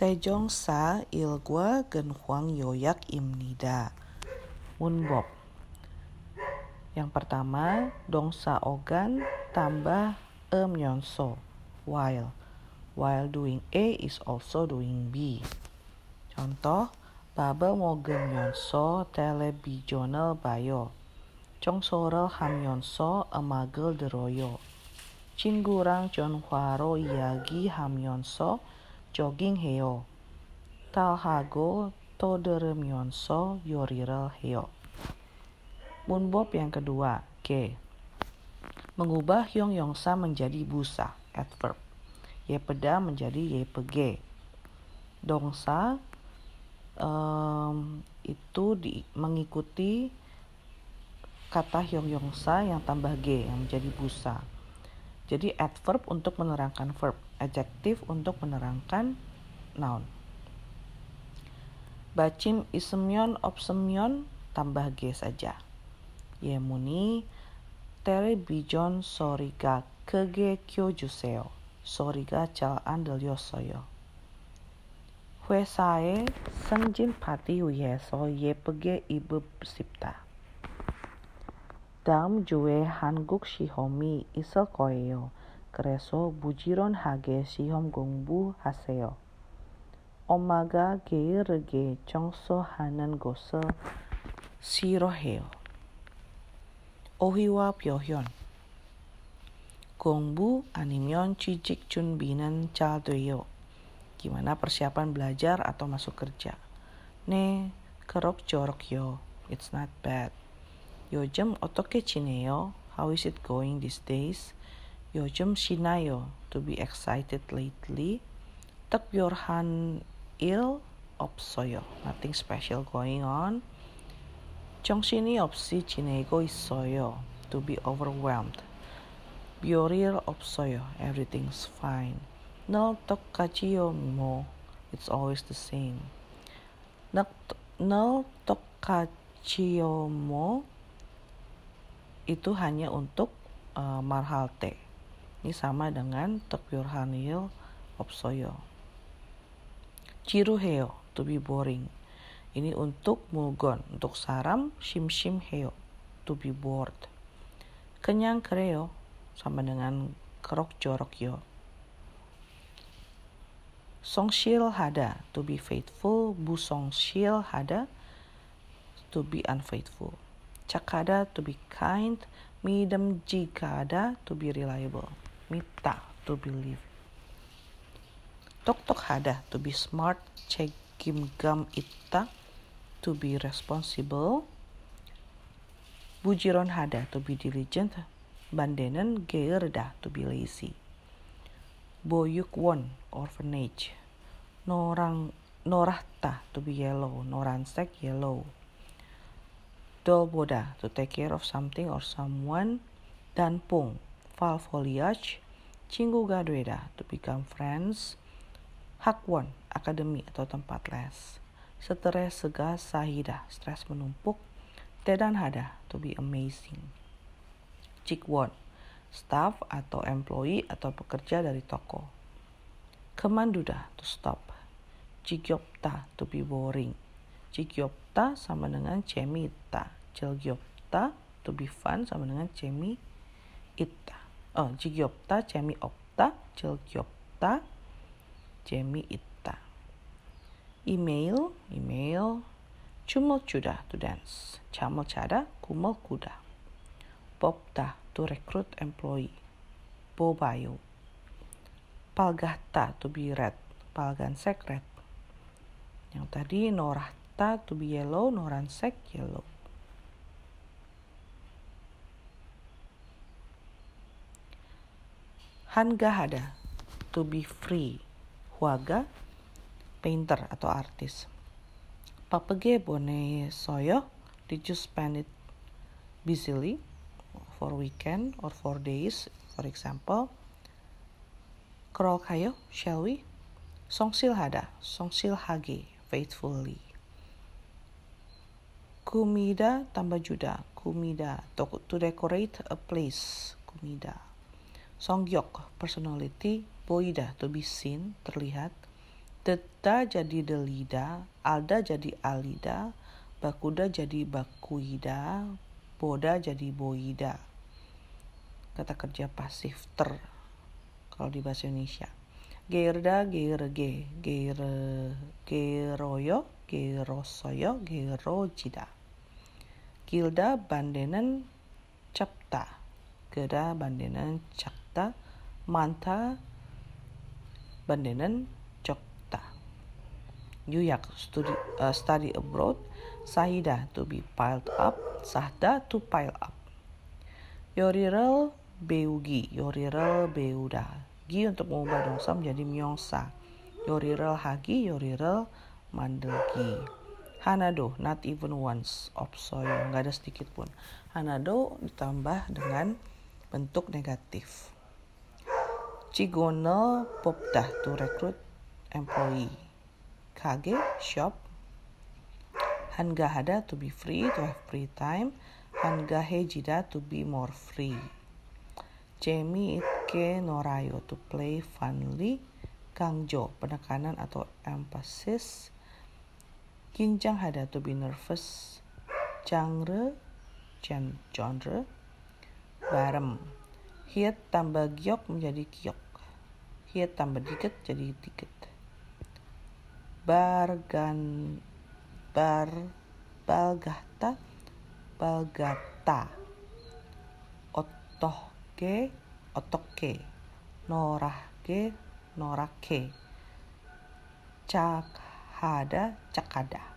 Sejongsa Ilgwa Genhuang Yoyak Imnida. Munbok Yang pertama Dongsa Ogan tambah Emyonso While. While doing A is also doing B. Contoh baba Mogen Yonso Telebisional Bayo. Chongsorel Ham Yonso emagel Deroyo. Chinggurang Chonhwaro Yagi Ham Yonso hamyonso jogging해요. talhago toderemyonso yorirel heo. Munbob yang kedua, G. Mengubah yong yongsa menjadi busa, adverb. Yepeda menjadi ypg. Dongsa um, itu di, mengikuti kata yong yongsa yang tambah g yang menjadi busa. Jadi adverb untuk menerangkan verb adjektif untuk menerangkan noun. Bacim isemyon opsemyon tambah g saja. Yemuni television soriga kege kyojuseo. Soriga cal andel yosoyo. Huesae senjin pati uyeso yepege ibu sipta. Zamjue Hanguk Shihomi Isel koyo kreso Bujiron Hage Shihom Gongbu Haseo Omaga Ge Rege Chongso Hanan Gose siroheo. Ohiwa Pyohyon Gongbu Animyon binen chal toyo. Gimana persiapan belajar atau masuk kerja? Ne, kerok jorok yo. It's not bad. 요즘 어떻게 지내요? How is it going these days? 요즘 신나요. To be excited lately. 특별한 일 없어요. Nothing special going on. 정신이 없이 지내고 있어요. To be overwhelmed. 별일 없어요. Everything's fine. 늘 똑같지요 뭐. It's always the same. 늘 똑같지요 뭐. Itu hanya untuk uh, marhal. Ini sama dengan tekbyur hanil opsoyo. Ciru to be boring. Ini untuk mugon, untuk saram shim shim heo, to be bored. Kenyang kreo, sama dengan kerok jorok yo. Songshil hada, to be faithful. Bu songshil hada, to be unfaithful. Cakada, to be kind. Midam jikada, to be reliable mita to believe tok tok hada to be smart cek kim gam ita to be responsible. Bujiron hada to be diligent bandenen geerda to be lazy. Boyuk won orphanage. Norang norahta to be yellow noransek yellow dolboda to take care of something or someone. Dan pung fall foliage, Chingu Gadweda to become friends, Hakwon akademi atau tempat les, Stres Segas Sahida stres menumpuk, Tedan Hada to be amazing, Cikwon staff atau employee atau pekerja dari toko, Kemanduda to stop, Cigyopta to be boring, cigiopta sama dengan Cemita. Jelgyopta to be fun sama dengan Cemi Ita. Oh, cigiopta Cemi Opta, Jelgyopta, Cemi Ita. Email, email, cumul cuda to dance. Camel Cada, Kumul Kuda. Popta to recruit employee. Bobayo. Palgahta to be red. Palgansek red. Yang tadi Norah norahta, to be yellow, noransek, yellow. Hangahada to be free. Huaga painter atau artis. Papage bone soyo did you spend it busily for weekend or for days for example. Krol kayo, shall we? Songsil hada, songsil hage, faithfully. Kumida tambah juda, kumida, to, to decorate a place, kumida. Songyok, personality, Boida, to be seen, terlihat. Deta jadi delida, alda jadi alida, bakuda jadi bakuida, boda jadi boida. Kata kerja pasif ter kalau di bahasa Indonesia. Gerda, gerge, ger, geroyo, gerosoyo, gerojida. Gilda bandenen capta. Geda bandenen cakta. Manta bandenen Yuyak study, uh, study abroad, Sahida to be piled up, Sahda to pile up. Yorirel beugi, Yorirel beuda. Gi untuk mengubah dongsa menjadi myongsa. Yorirel hagi, Yorirel mandelgi. Hanado, not even once, opsoyo, nggak ada sedikit pun. Hanado ditambah dengan bentuk negatif. Cigonel popdah to recruit employee. Kage shop. Hangahada to be free to have free time. Hangahejida to be more free. Jemi itke norayo to play funly kangjo penekanan atau emphasis kinjang hada to be nervous genre genre barem. Hiat tambah giok menjadi kiok hiat tambah dikit jadi dikit. Bargan bar balgata balgata. Otohke otoke norahke norake cakhada cakada